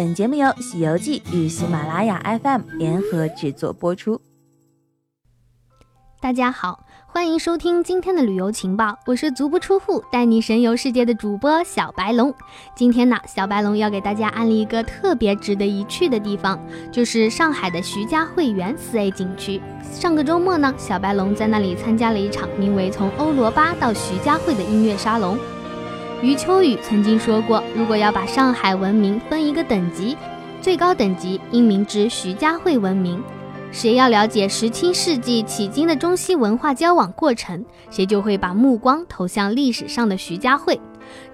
本节目由《西游记》与喜马拉雅 FM 联合制作播出。大家好，欢迎收听今天的旅游情报，我是足不出户带你神游世界的主播小白龙。今天呢，小白龙要给大家安利一个特别值得一去的地方，就是上海的徐家汇园四 A 景区。上个周末呢，小白龙在那里参加了一场名为《从欧罗巴到徐家汇》的音乐沙龙。余秋雨曾经说过，如果要把上海文明分一个等级，最高等级应名之徐家汇文明。谁要了解十七世纪迄今的中西文化交往过程，谁就会把目光投向历史上的徐家汇。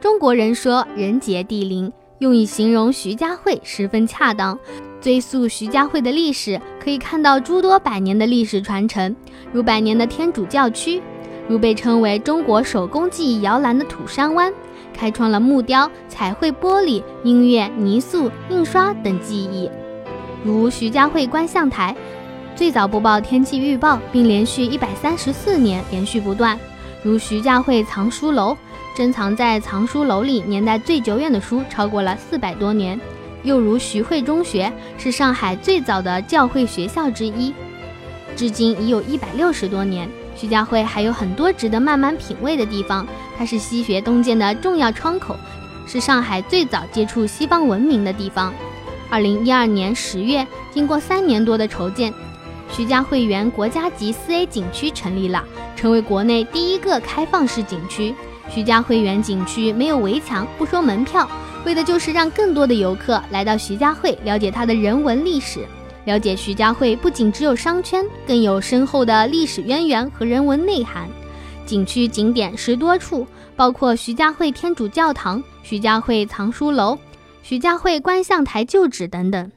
中国人说“人杰地灵”，用以形容徐家汇十分恰当。追溯徐家汇的历史，可以看到诸多百年的历史传承，如百年的天主教区，如被称为中国手工技艺摇篮的土山湾，开创了木雕、彩绘、玻璃、音乐、泥塑、印刷等技艺，如徐家汇观象台。最早播报天气预报，并连续一百三十四年连续不断，如徐家汇藏书楼，珍藏在藏书楼里年代最久远的书超过了四百多年；又如徐汇中学，是上海最早的教会学校之一，至今已有一百六十多年。徐家汇还有很多值得慢慢品味的地方，它是西学东渐的重要窗口，是上海最早接触西方文明的地方。二零一二年十月，经过三年多的筹建。徐家汇园国家级四 A 景区成立了，成为国内第一个开放式景区。徐家汇园景区没有围墙，不收门票，为的就是让更多的游客来到徐家汇，了解它的人文历史，了解徐家汇不仅只有商圈，更有深厚的历史渊源和人文内涵。景区景点十多处，包括徐家汇天主教堂、徐家汇藏书楼、徐家汇观象台旧址等等。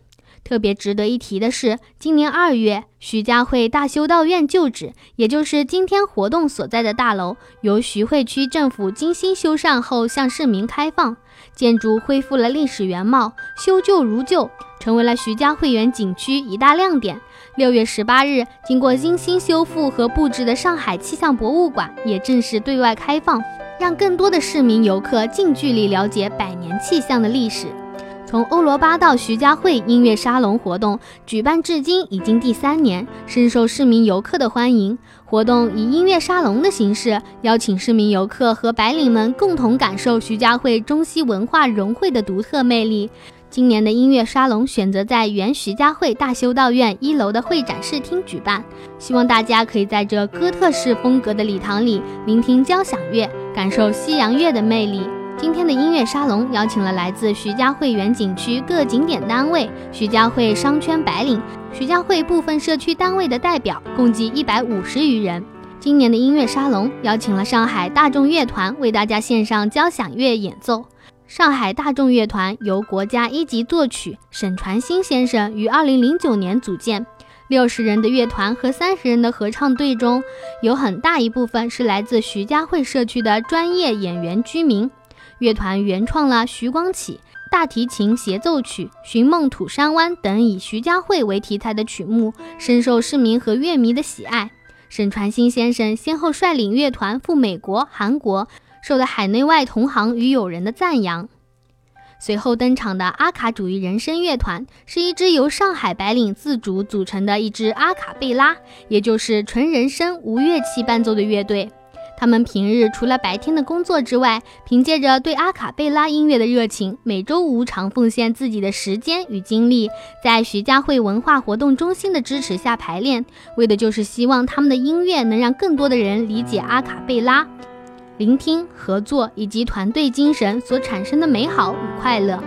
特别值得一提的是，今年二月，徐家汇大修道院旧址，也就是今天活动所在的大楼，由徐汇区政府精心修缮后向市民开放，建筑恢复了历史原貌，修旧如旧，成为了徐家汇园景区一大亮点。六月十八日，经过精心修复和布置的上海气象博物馆也正式对外开放，让更多的市民游客近距离了解百年气象的历史。从欧罗巴到徐家汇音乐沙龙活动举办至今已经第三年，深受市民游客的欢迎。活动以音乐沙龙的形式，邀请市民游客和白领们共同感受徐家汇中西文化融汇的独特魅力。今年的音乐沙龙选择在原徐家汇大修道院一楼的会展视厅举办，希望大家可以在这哥特式风格的礼堂里聆听交响乐，感受西洋乐的魅力。今天的音乐沙龙邀请了来自徐家汇园景区各景点单位、徐家汇商圈白领、徐家汇部分社区单位的代表，共计一百五十余人。今年的音乐沙龙邀请了上海大众乐团为大家献上交响乐演奏。上海大众乐团由国家一级作曲沈传新先生于二零零九年组建，六十人的乐团和三十人的合唱队中，有很大一部分是来自徐家汇社区的专业演员居民。乐团原创了徐光启大提琴协奏曲《寻梦土山湾》等以徐家汇为题材的曲目，深受市民和乐迷的喜爱。沈传新先生先后率领乐团赴美国、韩国，受到海内外同行与友人的赞扬。随后登场的阿卡主义人声乐团，是一支由上海白领自主组成的一支阿卡贝拉，也就是纯人声无乐器伴奏的乐队。他们平日除了白天的工作之外，凭借着对阿卡贝拉音乐的热情，每周无偿奉献自己的时间与精力，在徐家汇文化活动中心的支持下排练，为的就是希望他们的音乐能让更多的人理解阿卡贝拉，聆听、合作以及团队精神所产生的美好与快乐。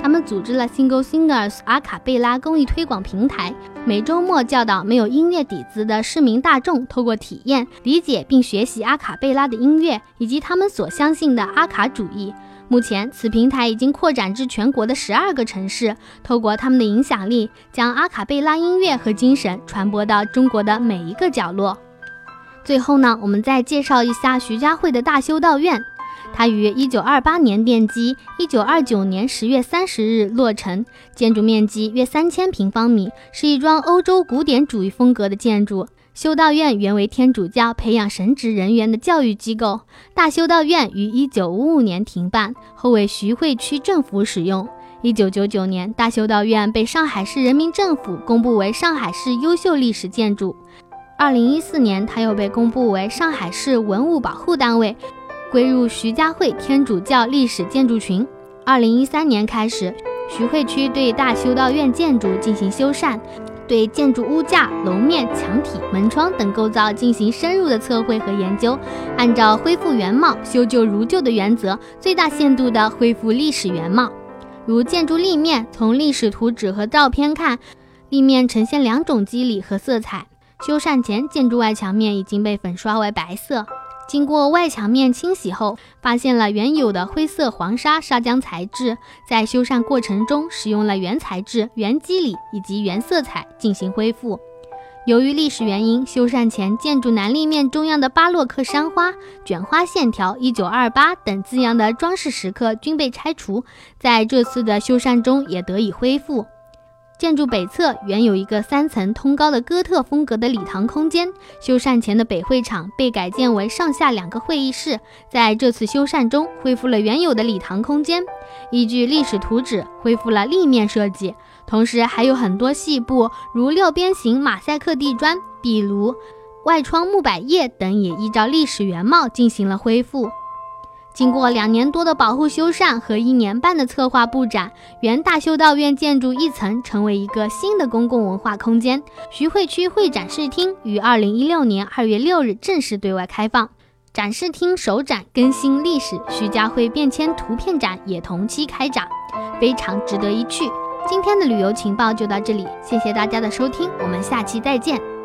他们组织了 Single Singers 阿卡贝拉公益推广平台，每周末教导没有音乐底子的市民大众，透过体验、理解并学习阿卡贝拉的音乐以及他们所相信的阿卡主义。目前，此平台已经扩展至全国的十二个城市，透过他们的影响力，将阿卡贝拉音乐和精神传播到中国的每一个角落。最后呢，我们再介绍一下徐家汇的大修道院。它于一九二八年奠基，一九二九年十月三十日落成，建筑面积约三千平方米，是一幢欧洲古典主义风格的建筑。修道院原为天主教培养神职人员的教育机构。大修道院于一九五五年停办后，为徐汇区政府使用。一九九九年，大修道院被上海市人民政府公布为上海市优秀历史建筑。二零一四年，它又被公布为上海市文物保护单位，归入徐家汇天主教历史建筑群。二零一三年开始，徐汇区对大修道院建筑进行修缮。对建筑屋架、楼面、墙体、门窗等构造进行深入的测绘和研究，按照恢复原貌、修旧如旧的原则，最大限度地恢复历史原貌。如建筑立面，从历史图纸和照片看，立面呈现两种肌理和色彩。修缮前，建筑外墙面已经被粉刷为白色。经过外墙面清洗后，发现了原有的灰色黄沙砂浆材质。在修缮过程中，使用了原材质、原肌理以及原色彩进行恢复。由于历史原因，修缮前建筑南立面中央的巴洛克山花、卷花线条、一九二八等字样的装饰石刻均被拆除，在这次的修缮中也得以恢复。建筑北侧原有一个三层通高的哥特风格的礼堂空间，修缮前的北会场被改建为上下两个会议室。在这次修缮中，恢复了原有的礼堂空间，依据历史图纸恢复了立面设计，同时还有很多细部，如六边形马赛克地砖、壁炉、外窗木百叶等，也依照历史原貌进行了恢复。经过两年多的保护修缮和一年半的策划布展，原大修道院建筑一层成为一个新的公共文化空间。徐汇区会展示厅于二零一六年二月六日正式对外开放，展示厅首展更新历史徐家汇变迁图片展也同期开展，非常值得一去。今天的旅游情报就到这里，谢谢大家的收听，我们下期再见。